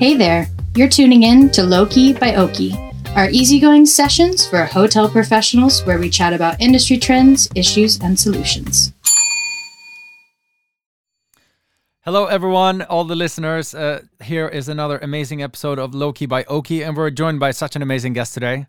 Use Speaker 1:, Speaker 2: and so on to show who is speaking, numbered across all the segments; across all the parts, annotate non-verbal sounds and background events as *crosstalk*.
Speaker 1: Hey there, you're tuning in to LowKey by Oaky, our easygoing sessions for hotel professionals where we chat about industry trends, issues, and solutions.
Speaker 2: Hello, everyone, all the listeners. Uh, here is another amazing episode of LowKey by Oaky, and we're joined by such an amazing guest today.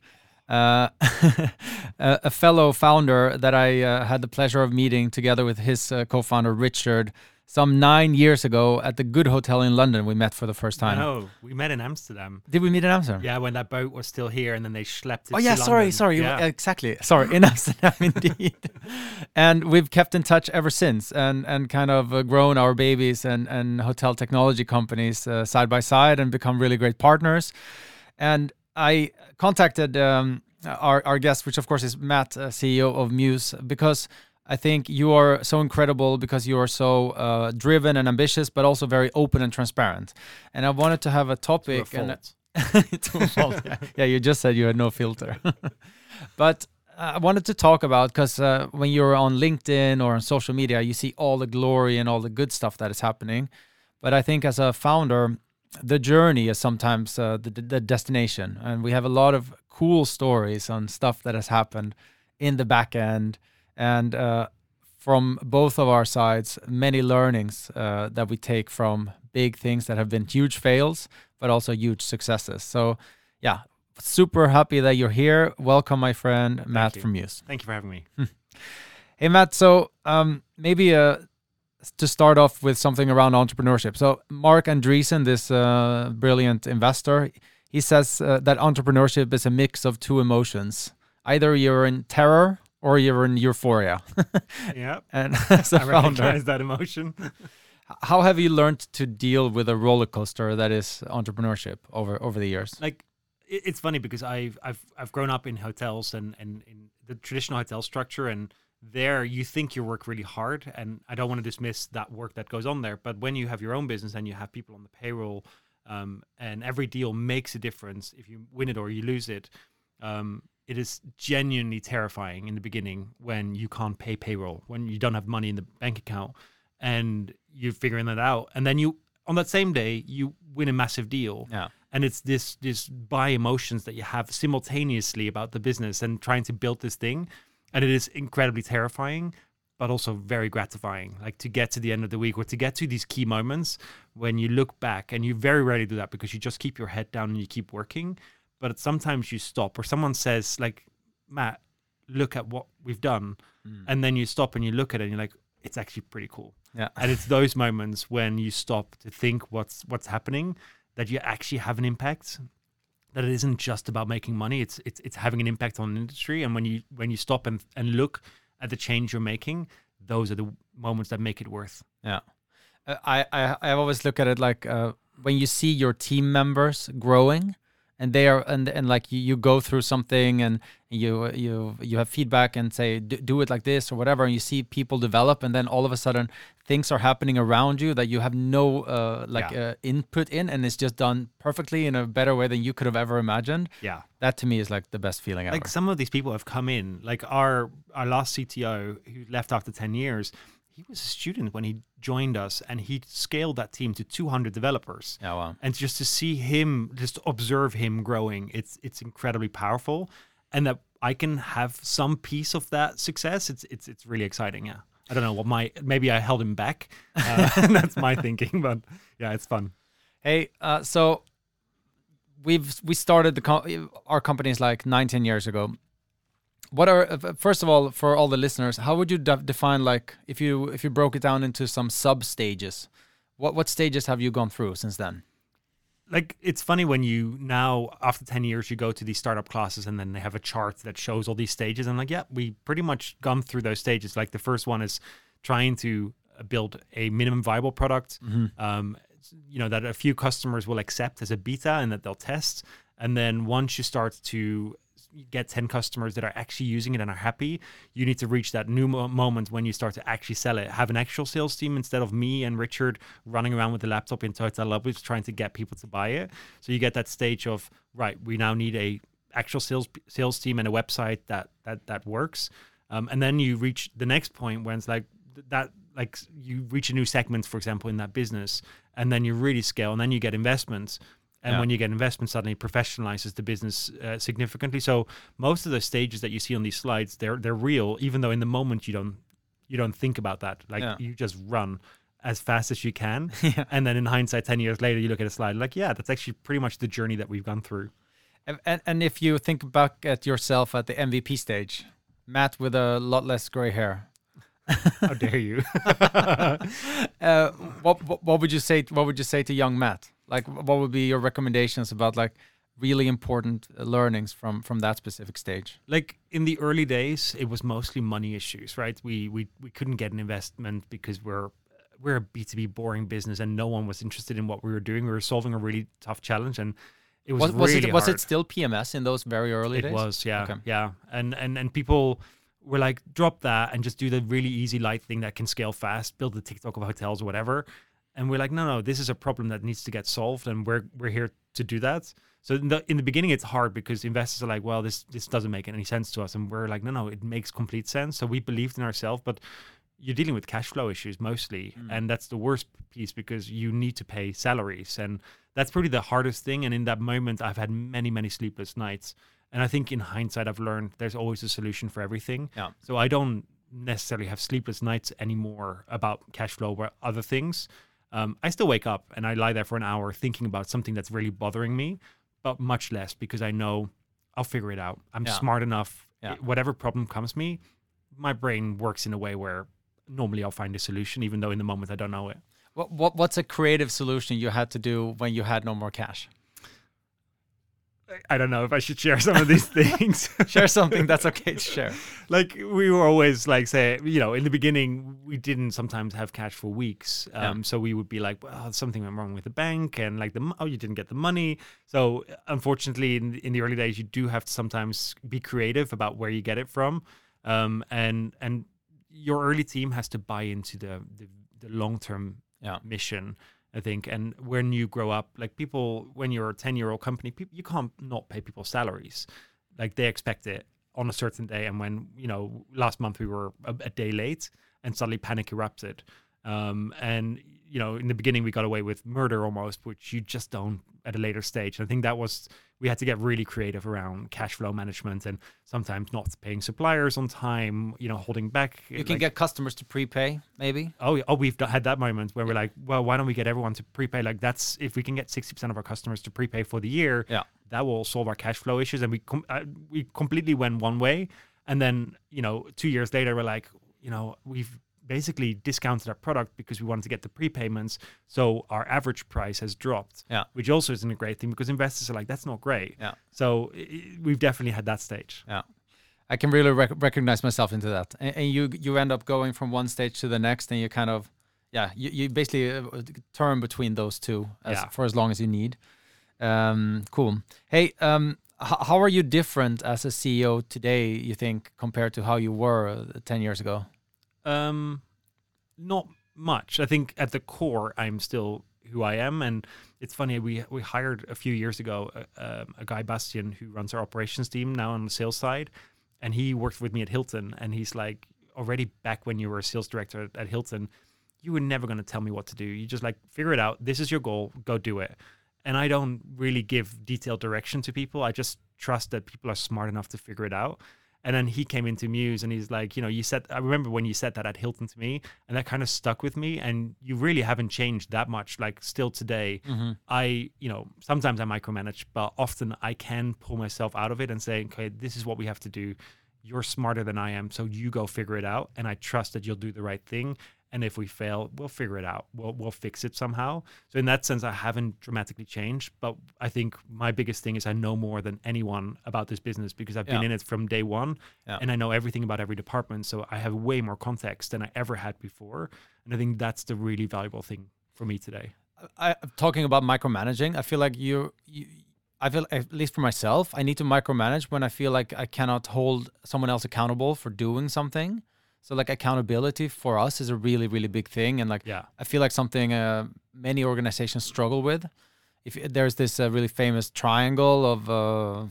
Speaker 2: Uh, *laughs* a, fellow founder that I uh, had the pleasure of meeting together with his uh, co founder, Richard, some nine years ago at the Good Hotel in London. We met for the first time.
Speaker 3: No, we met in Amsterdam.
Speaker 2: Did we meet in Amsterdam?
Speaker 3: Yeah, when that boat was still here, and then they schlepped it.
Speaker 2: Oh yeah, sorry,
Speaker 3: London.
Speaker 2: sorry,
Speaker 3: Yeah.
Speaker 2: exactly. Sorry, in *laughs* Amsterdam indeed. *laughs* and we've kept in touch ever since, and and kind of uh, grown our babies and and hotel technology companies uh, side by side, and become really great partners. And I contacted um, our our guest, which of course is Matt, uh, CEO of Mews, because. I think you are so incredible because you are so uh, driven and ambitious, but also very open and transparent. And I wanted to have a
Speaker 3: To a
Speaker 2: topic and to a fault. *laughs* *laughs* yeah, you just said you had no filter. *laughs* but uh, I wanted to talk about because uh, when you're on LinkedIn or on social media, you see all the glory and all the good stuff that is happening. But I think as a founder, the journey is sometimes uh, the, the destination. And we have a lot of cool stories on stuff that has happened in the back end. And uh, from both of our sides, many learnings uh, that we take from big things that have been huge fails, but also huge successes. So, yeah, super happy that you're here. Welcome, my friend Matt
Speaker 3: you.
Speaker 2: from Mews.
Speaker 3: Thank you for having me. *laughs*
Speaker 2: Hey, Matt. So, um, maybe uh, to start off with something around entrepreneurship. So, Marc Andreessen, this uh, brilliant investor, he says uh, that entrepreneurship is a mix of two emotions. Either you're in terror or you're in euphoria. *laughs*
Speaker 3: yeah, *laughs*
Speaker 2: and as a
Speaker 3: I
Speaker 2: founder,
Speaker 3: recognize that emotion.
Speaker 2: how have you learned to deal with a roller coaster that is entrepreneurship over over the years?
Speaker 3: like, it's funny because I've I've I've grown up in hotels and and in the traditional hotel structure, and there you think you work really hard, and I don't want to dismiss that work that goes on there, but when you have your own business and you have people on the payroll, um, and every deal makes a difference if you win it or you lose it. Um, it is genuinely terrifying in the beginning when you can't pay payroll, when you don't have money in the bank account, and you're figuring that out. And then you, on that same day, you win a massive deal
Speaker 2: Yeah.
Speaker 3: and it's this this by emotions that you have simultaneously about the business and trying to build this thing and it is incredibly terrifying but also very gratifying like to get to the end of the week or to get to these key moments when you look back and you very rarely do that because you just keep your head down and you keep working but sometimes you stop or someone says like matt look at what we've done and then you stop and you look at it and you're like it's actually pretty cool.
Speaker 2: Yeah.
Speaker 3: and it's those moments when you stop to think what's what's happening that you actually have an impact that it isn't just about making money it's it's it's having an impact on the industry. And when you when you stop and and look at the change you're making those are the moments that make it worth.
Speaker 2: Yeah, Uh, I I I always look at it like uh, when you see your team members growing, and they are and and like you, you go through something and you you you have feedback and say "Do- do it like this or whatever, and you see people develop, and then all of a sudden things are happening around you that you have no uh, like
Speaker 3: Yeah.
Speaker 2: uh, input in, and it's just done perfectly in a better way than you could have ever imagined.
Speaker 3: yeah
Speaker 2: That to me is like the best feeling ever.
Speaker 3: like some of these people have come in like our our last cto who left after 10 years he was a student when he joined us and he scaled that team to 200 developers
Speaker 2: yeah, wow.
Speaker 3: and just to see him just observe him growing it's it's incredibly powerful and that i can have some piece of that success it's it's it's really exciting yeah i don't know what my maybe i held him back uh, *laughs* that's my thinking but yeah it's fun
Speaker 2: Hey, uh, so we've we started the our companies like 19 years ago. What are first of all for all the listeners? How would you de- define like if you if you broke it down into some sub stages? What what stages have you gone through since then?
Speaker 3: like it's funny when you now after 10 years you go to these startup classes and then they have a chart that shows all these stages and like yeah we pretty much gone through those stages like the first one is trying to uh, build a minimum viable product um, you know that a few customers will accept as a beta and that they'll test and then once you start to get 10 customers that are actually using it and are happy you need to reach that new mo- moment when you start to actually sell it. Have an actual sales team instead of me and richard running around with the laptop in total lobbies trying to get people to buy it. So you get that stage of right we now need a actual sales sales team and a website that that that works. Um, and then you reach the next point when it's like that like you reach a new segment for example in that business and then you really scale and then you get investments And
Speaker 2: Yeah.
Speaker 3: when you get investment, suddenly it professionalizes the business uh, significantly. So most of the stages that you see on these slides, they're they're real, even though in the moment you don't you don't think about that. Like
Speaker 2: Yeah.
Speaker 3: you just run as fast as you can, *laughs*
Speaker 2: Yeah.
Speaker 3: and then in hindsight, ten years later, you look at a slide like, yeah, that's actually pretty much the journey that we've gone through.
Speaker 2: And, and, and if you think back at yourself at the MVP stage, Matt with a lot less gray hair,
Speaker 3: How dare you? *laughs*
Speaker 2: uh, what, what what would you say? What would you say to young Matt? Like, what would be your recommendations about like really important uh, learnings from from that specific stage?
Speaker 3: like in the early days it was mostly money issues right we we, we couldn't get an investment because we're we're a b2b boring business and no one was interested in what we were doing we were solving a really tough challenge and it was
Speaker 2: Was, was
Speaker 3: really
Speaker 2: it was
Speaker 3: hard.
Speaker 2: it still PMS in those very early days?
Speaker 3: it was yeah
Speaker 2: Okay.
Speaker 3: yeah and and and people were like drop that and just do the really easy light thing that can scale fast build the tiktok of hotels or whatever and we're like no no this is a problem that needs to get solved and we're we're here to do that. So in the, in the beginning it's hard because investors are like well this this doesn't make any sense to us. And we're like no no it makes complete sense. So we believed in ourselves but you're dealing with cash flow issues mostly. Mm. And that's the worst piece because you need to pay salaries. And that's probably the hardest thing. And in that moment i've had many many sleepless nights. And i think in hindsight i've learned there's always a solution for everything.
Speaker 2: Yeah.
Speaker 3: so i don't necessarily have sleepless nights anymore about cash flow or other things um, i still wake up and i lie there for an hour thinking about something that's really bothering me but much less because i know i'll figure it out i'm
Speaker 2: Yeah.
Speaker 3: smart enough
Speaker 2: Yeah.
Speaker 3: whatever problem comes me my brain works in a way where normally I'll find a solution, even though in the moment I don't know it.
Speaker 2: What, what what's a creative solution you had to do when you had no more cash?
Speaker 3: I don't know if I should share some of these *laughs* things.
Speaker 2: Share something that's okay to share. *laughs*
Speaker 3: like we were always like say, you know, in the beginning we didn't sometimes have cash for weeks.
Speaker 2: Yeah.
Speaker 3: Um, so we would be like, well, something went wrong with the bank, and like the oh, you didn't get the money. So unfortunately, in in the early days, you do have to sometimes be creative about where you get it from, um, and and your early team has to buy into the the, the long term
Speaker 2: Yeah.
Speaker 3: mission i think and when you grow up like people when you're a 10 year old company people, you can't not pay people salaries. Like they expect it on a certain day and when you know last month we were a, a day late and suddenly panic erupted. Um, and you know in the beginning we got away with murder almost which you just don't at a later stage. And i think that was we had to get really creative around cash flow management and sometimes not paying suppliers on time you know holding back
Speaker 2: You can
Speaker 3: like-
Speaker 2: get customers to prepay, maybe.
Speaker 3: Oh, oh, we've had that moment where we're like, well, why don't we get everyone to prepay? Like, that's if we can get sixty percent of our customers to prepay for the year,
Speaker 2: Yeah.
Speaker 3: that will solve our cash flow issues. And we com- uh, we completely went one way, and then you know, two years later, we're like, you know, we've basically discounted our product because we wanted to get the prepayments, so our average price has dropped.
Speaker 2: Yeah.
Speaker 3: which also isn't a great thing because investors are like, that's not great.
Speaker 2: Yeah.
Speaker 3: So i- i- we've definitely had that stage.
Speaker 2: Yeah. I can really rec- recognize myself into that. And, and you you end up going from one stage to the next, and you kind of, yeah, you, you basically uh, turn between those two as,
Speaker 3: Yeah.
Speaker 2: for as long as you need. Um, cool. Hey, um, how are you different as a CEO today? You think compared to how you were uh, ten years ago?
Speaker 3: Um, not much. I think at the core, I'm still who I am, and it's funny. We we hired a few years ago a, um, a guy Bastian who runs our operations team now on the sales side, and he worked with me at Hilton, and he's like already back when you were a sales director at, at Hilton, you were never going to tell me what to do. You just like figure it out. This is your goal. Go do it. And I don't really give detailed direction to people. I just trust that people are smart enough to figure it out. And then he came into Mews and he's like, you know, you said, I remember when you said that at Hilton to me, and that kind of stuck with me. And you really haven't changed that much. Like, still today, mm-hmm. I, you know, sometimes I micromanage, but often I can pull myself out of it and say, okay, this is what we have to do. You're smarter than I am. So you go figure it out. And I trust that you'll do the right thing. And if we fail, we'll figure it out. We'll, we'll fix it somehow. So in that sense, I haven't dramatically changed. But I think my biggest thing is I know more than anyone about this business because I've been in it from day one,
Speaker 2: Yeah.
Speaker 3: and I know everything about every department. So I have way more context than I ever had before. And I think that's the really valuable thing for me today.
Speaker 2: I, talking about micromanaging, I feel like you, you, I feel at least for myself, I need to micromanage when I feel like I cannot hold someone else accountable for doing something. So like accountability for us is a really really big thing, and like
Speaker 3: Yeah.
Speaker 2: I feel like something uh, many organizations struggle with. If there's this uh, really famous triangle of uh,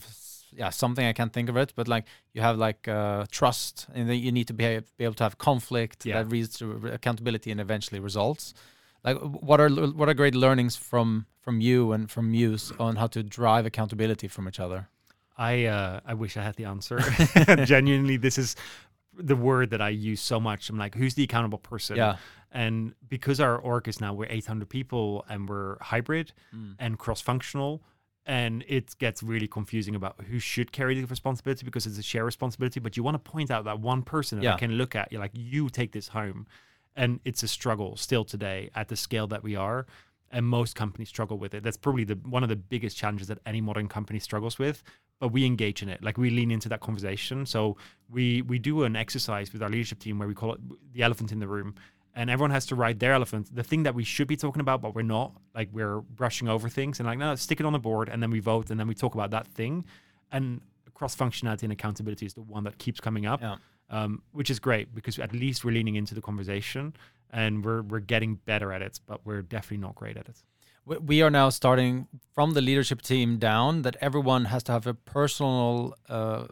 Speaker 2: yeah something I can't think of it, but like you have like uh, trust, and then you need to be, be able to have conflict
Speaker 3: Yeah.
Speaker 2: that leads to accountability and eventually results. Like, what are what are great learnings from from you and from Mews on how to drive accountability from each other?
Speaker 3: I uh, I wish I had the answer. *laughs* Genuinely, this is the word that I use so much. I'm like, who's the accountable person?
Speaker 2: Yeah.
Speaker 3: And because our org is now we're 800 people and we're hybrid
Speaker 2: Mm.
Speaker 3: and cross-functional, and it gets really confusing about who should carry the responsibility because it's a shared responsibility. But you want to point out that one person that
Speaker 2: Yeah.
Speaker 3: I can look at. You're like, you take this home, and it's a struggle still today at the scale that we are. And most companies struggle with it. That's probably the one of the biggest challenges that any modern company struggles with. But we engage in it, like we lean into that conversation. So we we do an exercise with our leadership team where we call it the elephant in the room, and everyone has to write their elephant, the thing that we should be talking about, but we're not. Like we're brushing over things, and like no, stick it on the board, and then we vote, and then we talk about that thing. And cross functionality and accountability is the one that keeps coming up,
Speaker 2: Yeah.
Speaker 3: um, which is great because at least we're leaning into the conversation, and we're we're getting better at it, but we're definitely not great at it.
Speaker 2: We- are now starting from the leadership team down that everyone has to have a personal, uh,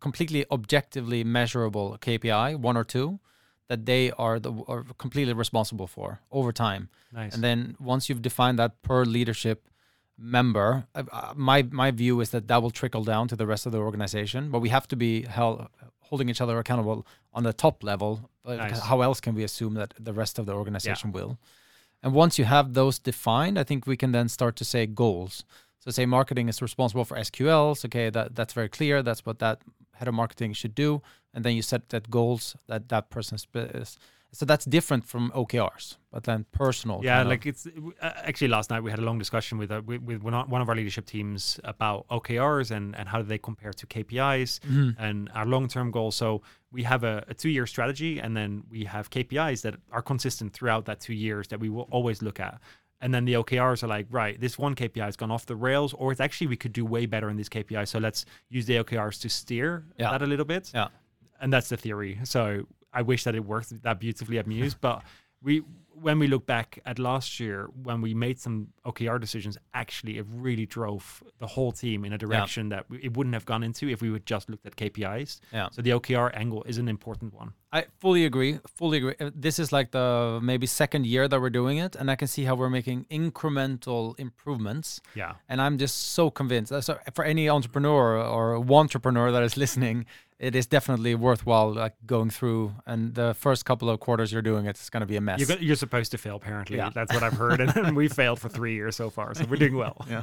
Speaker 2: completely objectively measurable KPI, one or two, that they are the are completely responsible for over time.
Speaker 3: Nice.
Speaker 2: And then once you've defined that per leadership member, uh, my my view is that that will trickle down to the rest of the organization. But we have to be held, holding each other accountable on the top level. But
Speaker 3: Nice.
Speaker 2: How else can we assume that the rest of the organization will? And once you have those defined, I think we can then start to say goals. So say marketing is responsible for SQLs. Okay, that that's very clear. That's what that head of marketing should do. And then you set that goals that that person is. So that's different from OKRs, but then personal.
Speaker 3: Yeah,
Speaker 2: kind of-
Speaker 3: like it's uh, actually last night we had a long discussion with uh, with, with one of our leadership teams about OKRs and and how do they compare to KPIs
Speaker 2: Mhm.
Speaker 3: and our long term goals. So we have a, a two year strategy, and then we have KPIs that are consistent throughout that two years that we will always look at. And then the OKRs are like, right, this one KPI has gone off the rails, or it's actually we could do way better in this KPI. So let's use the OKRs to steer
Speaker 2: Yeah.
Speaker 3: that a little bit
Speaker 2: Yeah.
Speaker 3: and that's the theory. So I wish that it worked that beautifully at Mews, but we when we look back at last year when we made some OKR decisions, actually it really drove the whole team in a direction that we- it wouldn't have gone into if we would just looked at KPIs.
Speaker 2: Yeah.
Speaker 3: So the OKR angle is an important one.
Speaker 2: I fully agree. Fully agree. Uh, This is like the maybe second year that we're doing it, and I can see how we're making incremental improvements.
Speaker 3: Yeah.
Speaker 2: And I'm just so convinced. Uh, So for any entrepreneur or one entrepreneur that is listening, it is definitely worthwhile like going through. And the first couple of quarters you're doing it, it's going to be a mess.
Speaker 3: You're, you're supposed to fail, apparently.
Speaker 2: Yeah.
Speaker 3: That's what I've heard. And we failed for three years so far. So we're doing well. *laughs*
Speaker 2: yeah.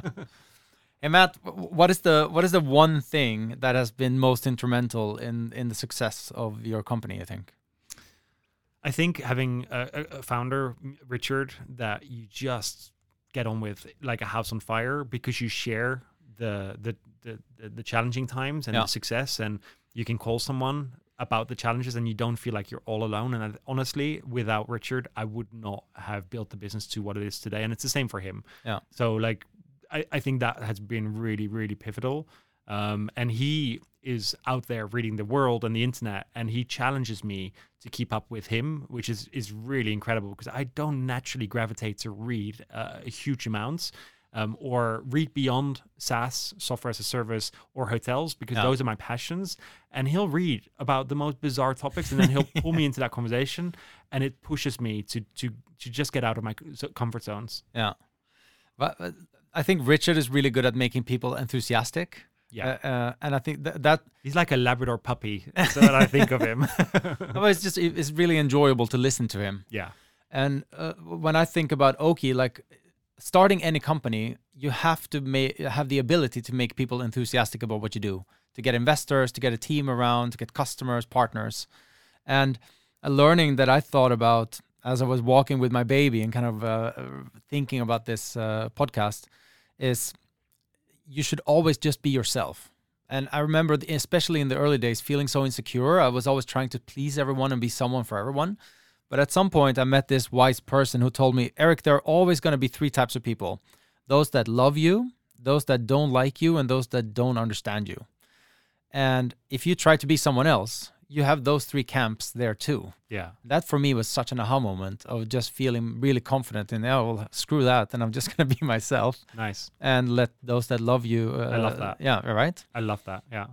Speaker 2: Hey Matt, what is the what is the one thing that has been most instrumental in in the success of your company? I think.
Speaker 3: I think having a, a- founder, Richard, that you just get on with like a house on fire because you share the the the, the, the challenging times and
Speaker 2: Yeah.
Speaker 3: the success, and you can call someone about the challenges, and you don't feel like you're all alone. And I, honestly, without Richard, I would not have built the business to what it is today, and it's the same for him.
Speaker 2: Yeah.
Speaker 3: So like, I, I think that has been really really pivotal. Um, and he is out there reading the world and the internet, and he challenges me to keep up with him, which is is really incredible because I don't naturally gravitate to read uh, huge amounts. Um, or read beyond SaaS, software as a service, or hotels because
Speaker 2: Yeah.
Speaker 3: those are my passions. And he'll read about the most bizarre topics, and then he'll pull me *laughs* into that conversation, and it pushes me to to to just get out of my comfort zones.
Speaker 2: Yeah. But I think Richard is really good at making people enthusiastic.
Speaker 3: Yeah.
Speaker 2: Uh, uh, and I think that, that
Speaker 3: He's like a Labrador puppy. *laughs* That's what I think of him. *laughs*
Speaker 2: well, it's just it's really enjoyable to listen to him.
Speaker 3: yeah.
Speaker 2: And uh, when I think about Oaky, like starting any company, you have to ma- have the ability to make people enthusiastic about what you do, to get investors, to get a team around, to get customers, partners. And a learning that I thought about as I was walking with my baby and kind of uh, thinking about this uh, podcast is you should always just be yourself. And I remember, especially in the early days, feeling so insecure. I was always trying to please everyone and be someone for everyone. But at some point, I met this wise person who told me, Erik, there are always going to be three types of people those that love you, those that don't like you, and those that don't understand you. And if you try to be someone else, you have those three camps there too.
Speaker 3: Yeah.
Speaker 2: That for me was such an aha moment of just feeling really confident in, oh, well, screw that. And I'm just going to be *laughs* myself
Speaker 3: Nice.
Speaker 2: and let those that love you. Uh,
Speaker 3: I love that.
Speaker 2: Yeah, right.
Speaker 3: I love that. Yeah.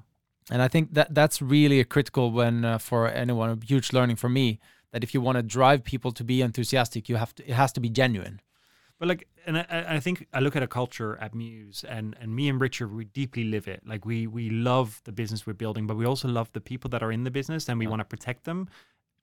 Speaker 2: And I think that that's really a critical when uh, for anyone a huge learning for me that if you want to drive people to be enthusiastic, you have to it has to be genuine.
Speaker 3: But like, and I, I think I look at a culture at Mews, and and me and Richard, we deeply live it. Like we we love the business we're building, but we also love the people that are in the business, and we
Speaker 2: Yeah.
Speaker 3: want to protect them.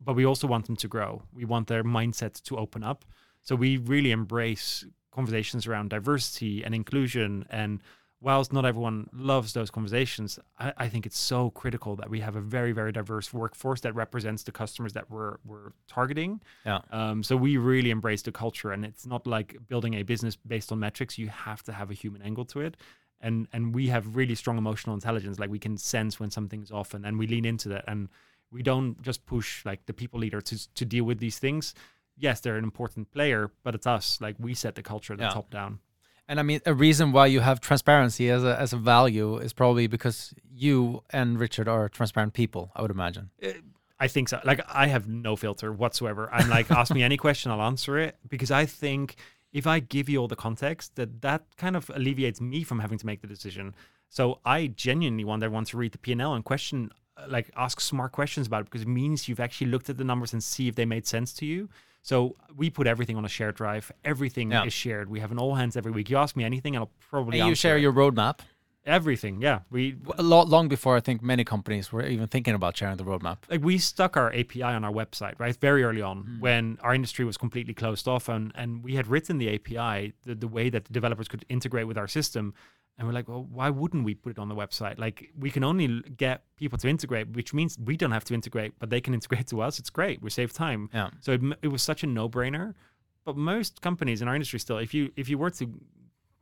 Speaker 3: But we also want them to grow. We want their mindset to open up. So we really embrace conversations around diversity and inclusion. And whilst not everyone loves those conversations, I, I think it's so critical that we have a very very diverse workforce that represents the customers that we're we're targeting.
Speaker 2: Yeah.
Speaker 3: Um, so we really embrace the culture, and it's not like building a business based on metrics. You have to have a human angle to it, and and we have really strong emotional intelligence. Like we can sense when something's off, and then we lean into that, and we don't just push like the people leader to to deal with these things. Yes, they're an important player, but it's us. Like we set the culture, at the
Speaker 2: Yeah.
Speaker 3: top down.
Speaker 2: And I mean, a reason why you have transparency as a as a value is probably because you and Richard are transparent people. I would imagine.
Speaker 3: I think so. Like I have no filter whatsoever. I'm like, ask me any question, I'll answer it because I think if I give you all the context, that that kind of alleviates me from having to make the decision. So I genuinely want everyone to read the P and L and question, uh, like, ask smart questions about it because it means you've actually looked at the numbers and see if they made sense to you. So we put everything on a shared drive. Everything
Speaker 2: Yeah.
Speaker 3: is shared. We have an all hands every week. You ask me anything, and I'll probably
Speaker 2: And you share
Speaker 3: it.
Speaker 2: your roadmap.
Speaker 3: everything. Yeah, we
Speaker 2: A lot long before I think many companies were even thinking about sharing the roadmap.
Speaker 3: like we stuck our API on our website, right? Very early on
Speaker 2: Hmm.
Speaker 3: when our industry was completely closed off and, and we had written the API, the, the way that the developers could integrate with our system. And we're like, well, why wouldn't we put it on the website? Like we can only get people to integrate, which means we don't have to integrate, but they can integrate *laughs* to us. It's great. We save time.
Speaker 2: Yeah.
Speaker 3: So it, it was such a no-brainer. But most companies in our industry still, if you if you were to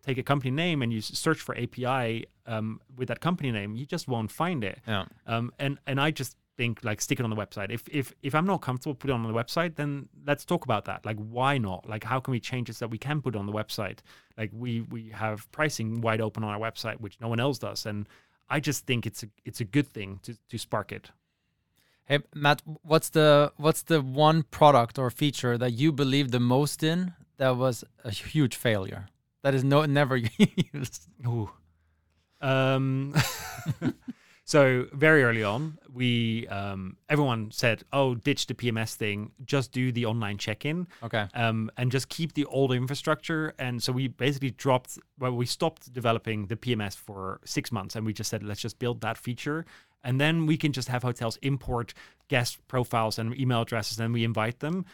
Speaker 3: take a company name and you search for API um, with that company name, you just won't find it.
Speaker 2: Yeah.
Speaker 3: Um, and and I just think like stick it on the website. If if if I'm not comfortable putting it on the website, then let's talk about that. Like why not? Like how can we change it so that we can put it on the website? Like we we have pricing wide open on our website, which no one else does. And I just think it's a it's a good thing to to spark it.
Speaker 2: Hey Matt, what's the what's the one product or feature that you believe the most in that was a huge failure? That is no never *laughs* used.
Speaker 3: Ooh. Um, *laughs* so very early on, we um, everyone said, "Oh, ditch the PMS thing. Just do the online check-in,
Speaker 2: Okay.
Speaker 3: um, and just keep the old infrastructure." And so we basically dropped. Well, we stopped developing the PMS for six months, and we just said, "Let's just build that feature." And then we can just have hotels import guest profiles and email addresses, and we invite them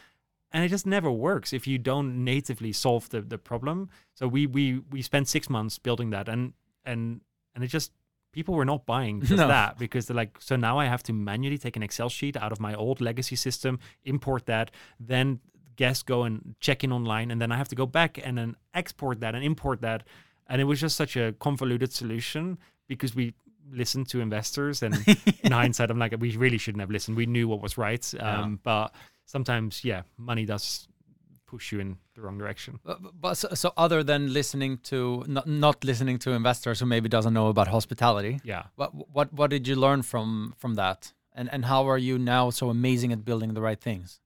Speaker 3: and it just never works if you don't natively solve the, the problem so we we we spent six months building that and and and it just people were not buying *laughs* just
Speaker 2: No.
Speaker 3: that because they're like so now i have to manually take an excel sheet out of my old legacy system import that then guests go and check in online and then i have to go back and then export that and import that and it was just such a convoluted solution because we listened to investors and *laughs* in hindsight i'm like we really shouldn't have listened we knew what was right
Speaker 2: Yeah.
Speaker 3: um, but sometimes yeah money does push you in the wrong direction.
Speaker 2: Uh, but, but so, so other than listening to not, not listening to investors who maybe doesn't know about hospitality,
Speaker 3: yeah.
Speaker 2: what what what did you learn from from that? And and how are you now so amazing at building the right things?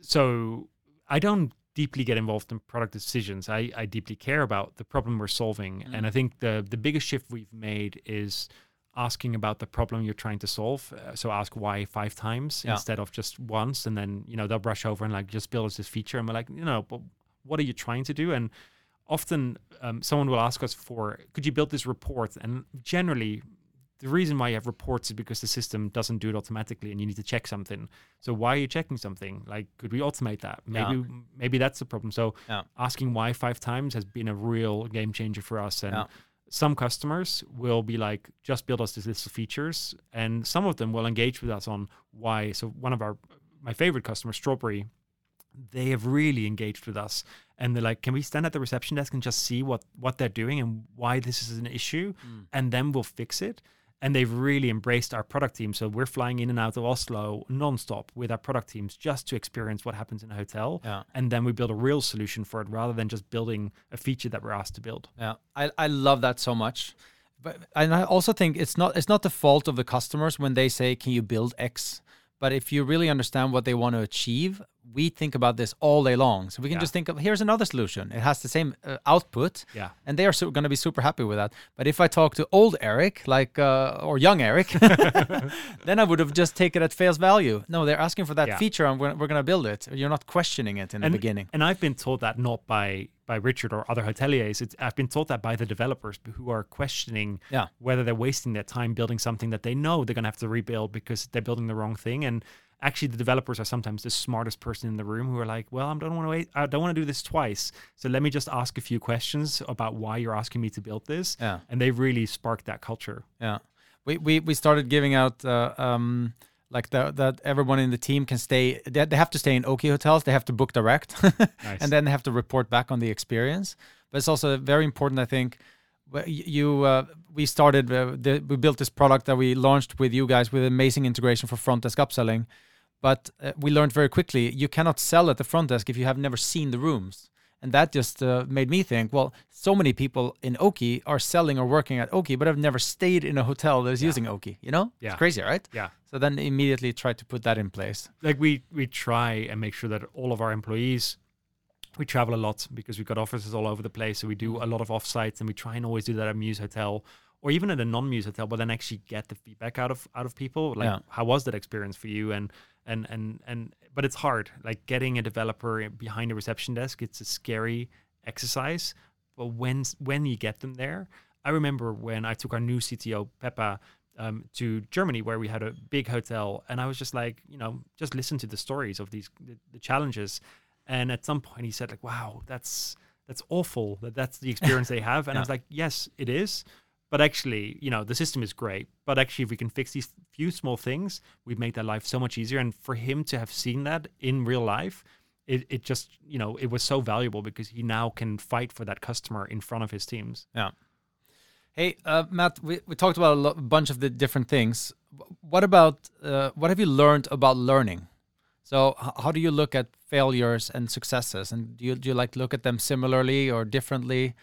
Speaker 3: so i don't deeply get involved in product decisions. I, I deeply care about the problem we're solving. And mm. i think the the biggest shift we've made is asking about the problem you're trying to solve uh, so ask why five times
Speaker 2: Yeah.
Speaker 3: instead of just once and then you know they'll brush over and like just build us this feature and we're like you know but what are you trying to do and often um, someone will ask us for could you build this report and generally the reason why you have reports is because the system doesn't do it automatically and you need to check something so why are you checking something like could we automate that
Speaker 2: Yeah.
Speaker 3: maybe maybe that's the problem so
Speaker 2: Yeah.
Speaker 3: asking why five times has been a real game changer for us and. Some customers will be like just build us this list of features and some of them will engage with us on why. So one of our my favorite customers strawberry they have really engaged with us and they're like can we stand at the reception desk and just see what what they're doing and why this is an issue? Hmm. And then we'll fix it and they've really embraced our product team so we're flying in and out of oslo nonstop with our product teams just to experience what happens in a hotel
Speaker 2: Yeah.
Speaker 3: and then we build a real solution for it rather than just building a feature that we're asked to build
Speaker 2: Yeah, I, I love that so much. But and I also think it's not it's not the fault of the customers when they say, "Can you build X?" But if you really understand what they want to achieve, we think about this all day long. So we can
Speaker 3: Yeah.
Speaker 2: just think of here's another solution. It has the same uh, output,
Speaker 3: Yeah.
Speaker 2: and they are so, going to be super happy with that. But if I talk to old Erik, like uh, or young Erik, *laughs* *laughs* then I would have just taken it at face value. No, they're asking for that
Speaker 3: Yeah.
Speaker 2: feature, and we're, we're going to build it. You're not questioning it in the beginning.
Speaker 3: And I've been told that not by by Richard or other hoteliers. It's, I've been told that by the developers who are questioning
Speaker 2: Yeah.
Speaker 3: whether they're wasting their time building something that they know they're going to have to rebuild because they're building the wrong thing. And actually, the developers are sometimes the smartest person in the room who are like, "Well, I don't want to wait. I don't want to do this twice. So let me just ask a few questions about why you're asking me to build this."
Speaker 2: Yeah.
Speaker 3: And they really sparked that culture.
Speaker 2: Yeah, we we, we started giving out uh, um like the, that everyone in the team can stay. They, they have to stay in Oaky hotels. They have to book direct, *laughs*
Speaker 3: Nice.
Speaker 2: and then they have to report back on the experience. But it's also very important, I think. You uh, we started uh, the, we built this product that we launched with you guys with amazing integration for front desk upselling. But uh, we learned very quickly you cannot sell at the front desk if you have never seen the rooms. And that just uh, made me think, well, so many people in Oaky are selling or working at Oaky, but have never stayed in a hotel that is using Oaky. You know,
Speaker 3: Yeah.
Speaker 2: it's crazy, right?
Speaker 3: Yeah.
Speaker 2: So then immediately try to put that in place.
Speaker 3: like we we try and make sure that all of our employees we travel a lot because we've got offices all over the place so we do a lot of offsites and we try and always do that at Mews hotel or even at a non-Mews hotel but then actually get the feedback out of out of people like
Speaker 2: Yeah.
Speaker 3: how was that experience for you and and and and but it's hard like getting a developer behind a reception desk it's a scary exercise but when when you get them there i remember when i took our new cto peppa um, to Germany, where we had a big hotel, and I was just like, you know, just listen to the stories of these the, the challenges. And at some point, he said, like, "Wow, that's that's awful. That that's the experience they have." And I was like, "Yes, it is." But actually, you know, the system is great. But actually, if we can fix these few small things, we'd make their life so much easier. And for him to have seen that in real life, it, it just, you know, it was so valuable because he now can fight for that customer in front of his teams.
Speaker 2: Yeah. Hey, uh, Matt, we, we talked about a, lo- bunch of the different things. What about uh, what have you learned about learning? So, how do you look at failures and successes, and do you do you like look at them similarly or differently?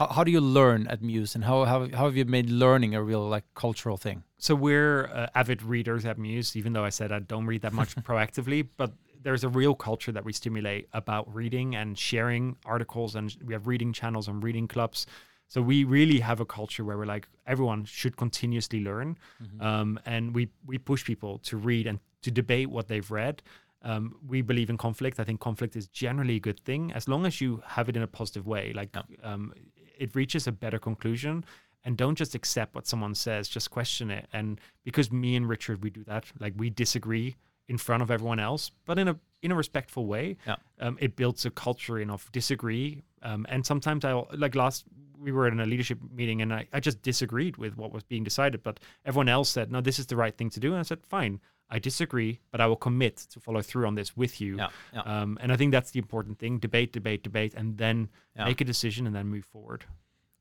Speaker 2: How, how do you learn at Mews, and how, how how have you made learning a real like cultural thing?
Speaker 3: So we're uh, avid readers at Mews, even though I said I don't read that much *laughs* proactively. But there's a real culture that we stimulate about reading and sharing articles, and we have reading channels and reading clubs. So we really have a culture where we're like everyone should continuously learn, um, and we we push people to read and to debate what they've read. Um, we believe in conflict. I think conflict is generally a good thing as long as you have it in a positive way. Like um, it reaches a better conclusion. And don't just accept what someone says just question it. And because me and richard we do that like we disagree in front of everyone else but in a in a respectful way.
Speaker 2: Yeah.
Speaker 3: um, it builds a culture in of disagree. Um, and sometimes i like last we were in a leadership meeting and I, I just disagreed with what was being decided but everyone else said no this is the right thing to do. And i said fine i disagree but i will commit to follow through on this with you
Speaker 2: Yeah, yeah.
Speaker 3: um, and i think that's the important thing debate debate debate and then
Speaker 2: Yeah.
Speaker 3: make a decision and then move forward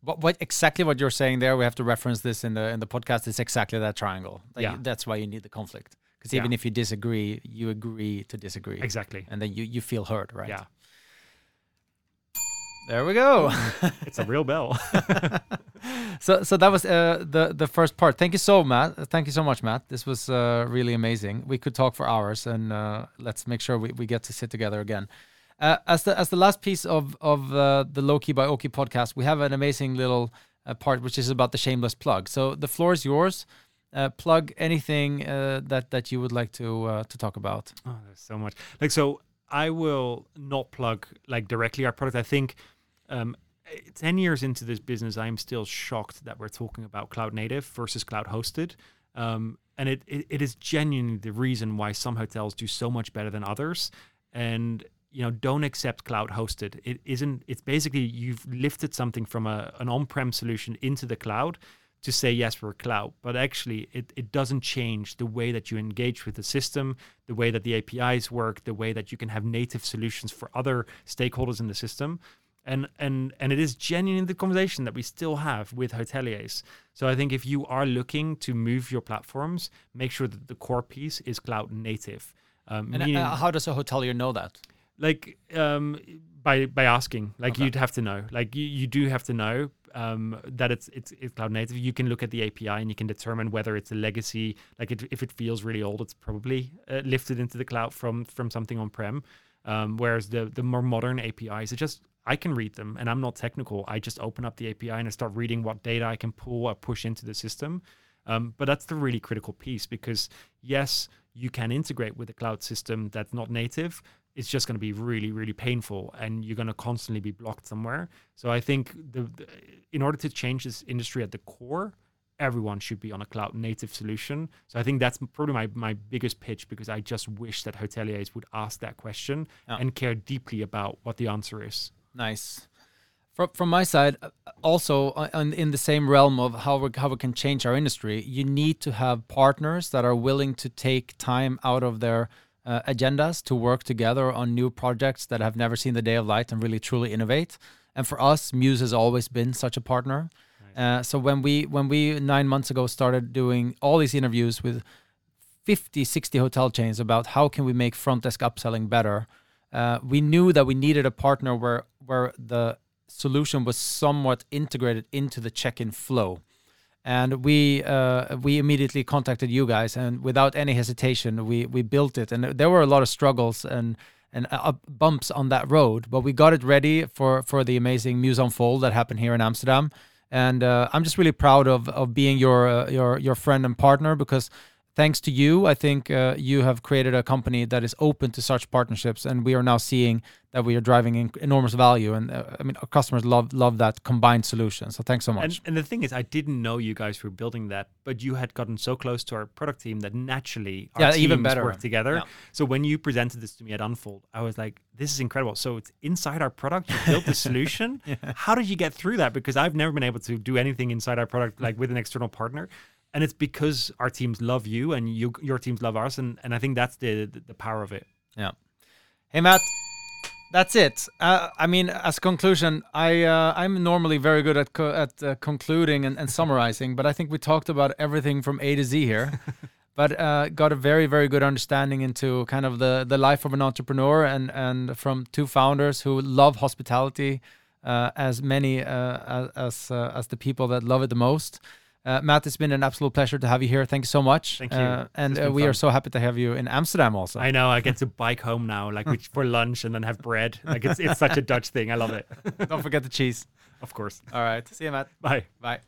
Speaker 2: What, what exactly what you're saying there? We have to reference this in the in the podcast. It's exactly that triangle. Like,
Speaker 3: Yeah.
Speaker 2: that's why you need the conflict. Because
Speaker 3: Yeah.
Speaker 2: even if you disagree, you agree to disagree.
Speaker 3: exactly
Speaker 2: And then you you feel hurt, right?
Speaker 3: yeah
Speaker 2: There we go.
Speaker 3: it's a real bell *laughs* *laughs*
Speaker 2: so so that was uh, the the first part. Thank you so Matt. Thank you so much, Matt. This was uh, really amazing. We could talk for hours, and uh, let's make sure we, we get to sit together again. Uh, as the as the last piece of of uh, the Low Key by Oaky podcast, we have an amazing little uh, part which is about the shameless plug. So the floor is yours. Plug anything that that you would like to to talk about.
Speaker 3: Oh, there's so much. Like, so I will not plug like directly our product. I think um, 10 years into this business, I'm still shocked that we're talking about cloud native versus cloud hosted. Um, and it, it, it is genuinely the reason why some hotels do so much better than others. And, you know, don't accept cloud hosted. It isn't, it's basically you've lifted something from a, an on prem solution into the cloud to say yes we're cloud but actually it, it doesn't change the way that you engage with the system the way that the apis work the way that you can have native solutions for other stakeholders in the system and and and it is genuinely the conversation that we still have with hoteliers. So i think if you are looking to move your platforms make sure that the core piece is cloud native. Um,
Speaker 2: And
Speaker 3: meaning-
Speaker 2: uh, how does a hotelier know that?
Speaker 3: like um by by asking. Like
Speaker 2: Okay.
Speaker 3: you'd have to know. Like you, you do have to know um that it's, it's it's cloud native. You can look at the api and you can determine whether it's a legacy. Like it, if it feels really old it's probably uh, lifted into the cloud from from something on prem Um, whereas the the more modern APIs, it just I can read them and I'm not technical. I just open up the API and I start reading what data I can pull or push into the system. Um, but that's the really critical piece because yes, you can integrate with a cloud system that's not native. It's just going to be really, really painful, and you're going to constantly be blocked somewhere. So I think the, the in order to change this industry at the core, everyone should be on a cloud native solution. So I think that's probably my, my biggest pitch because I just wish that hoteliers would ask that question
Speaker 2: Yeah.
Speaker 3: and care deeply about what the answer is.
Speaker 2: Nice. From from my side, uh, also uh, on- in the same realm of how we how we can change our industry, you need to have partners that are willing to take time out of their uh, agendas to work together on new projects that have never seen the day of light and really truly innovate. And for us, Mews has always been such a partner. Uh, so when we when we nine months ago started doing all these interviews with 50, 60 hotel chains about how can we make front desk upselling better, uh, we knew that we needed a partner where where the solution was somewhat integrated into the check-in flow. And we uh, we immediately contacted you guys, and without any hesitation, we we built it. And there were a lot of struggles and and bumps on that road, but we got it ready for for the amazing Mews Unfold that happened here in Amsterdam. And uh, I'm just really proud of of being your uh, your your friend and partner because thanks to you, I think uh, you have created a company that is open to such partnerships, and we are now seeing that we are driving en- enormous value. And uh, I mean, our customers love love that combined solution. So thanks so much.
Speaker 3: And, and the thing is, I didn't know you guys were building that, but you had gotten so close to our product team that naturally our
Speaker 2: Yeah,
Speaker 3: teams
Speaker 2: even better.
Speaker 3: work together.
Speaker 2: Yeah.
Speaker 3: So when you presented this to me at Unfold, I was like, "This is incredible!" So it's inside our product. You built the *laughs* solution. How did you get through that? Because I've never been able to do anything inside our product like with an external partner. And it's because our teams love you and you, your teams love us, and, and I think that's the, the the power of it.
Speaker 2: Yeah. Hey Matt, that's it. Uh, I mean, as a conclusion, I uh, I'm normally very good at co- at uh, concluding and, and summarizing, but I think we talked about everything from A to Z here. *laughs* but uh, got a very very good understanding into kind of the the life of an entrepreneur and and from two founders who love hospitality uh, as many uh, as as, uh, as the people that love it the most. Uh, Matt, it's been an absolute pleasure to have you here. Thank you so much.
Speaker 3: Thank you.
Speaker 2: Uh, and uh, we are so happy to have you in Amsterdam also.
Speaker 3: I know I get to *laughs* bike home now, like *laughs* for lunch, and then have bread. Like it's it's such a Dutch thing. I love it. *laughs*
Speaker 2: Don't forget the cheese.
Speaker 3: of course.
Speaker 2: All right. See you, Matt.
Speaker 3: Bye.
Speaker 2: Bye.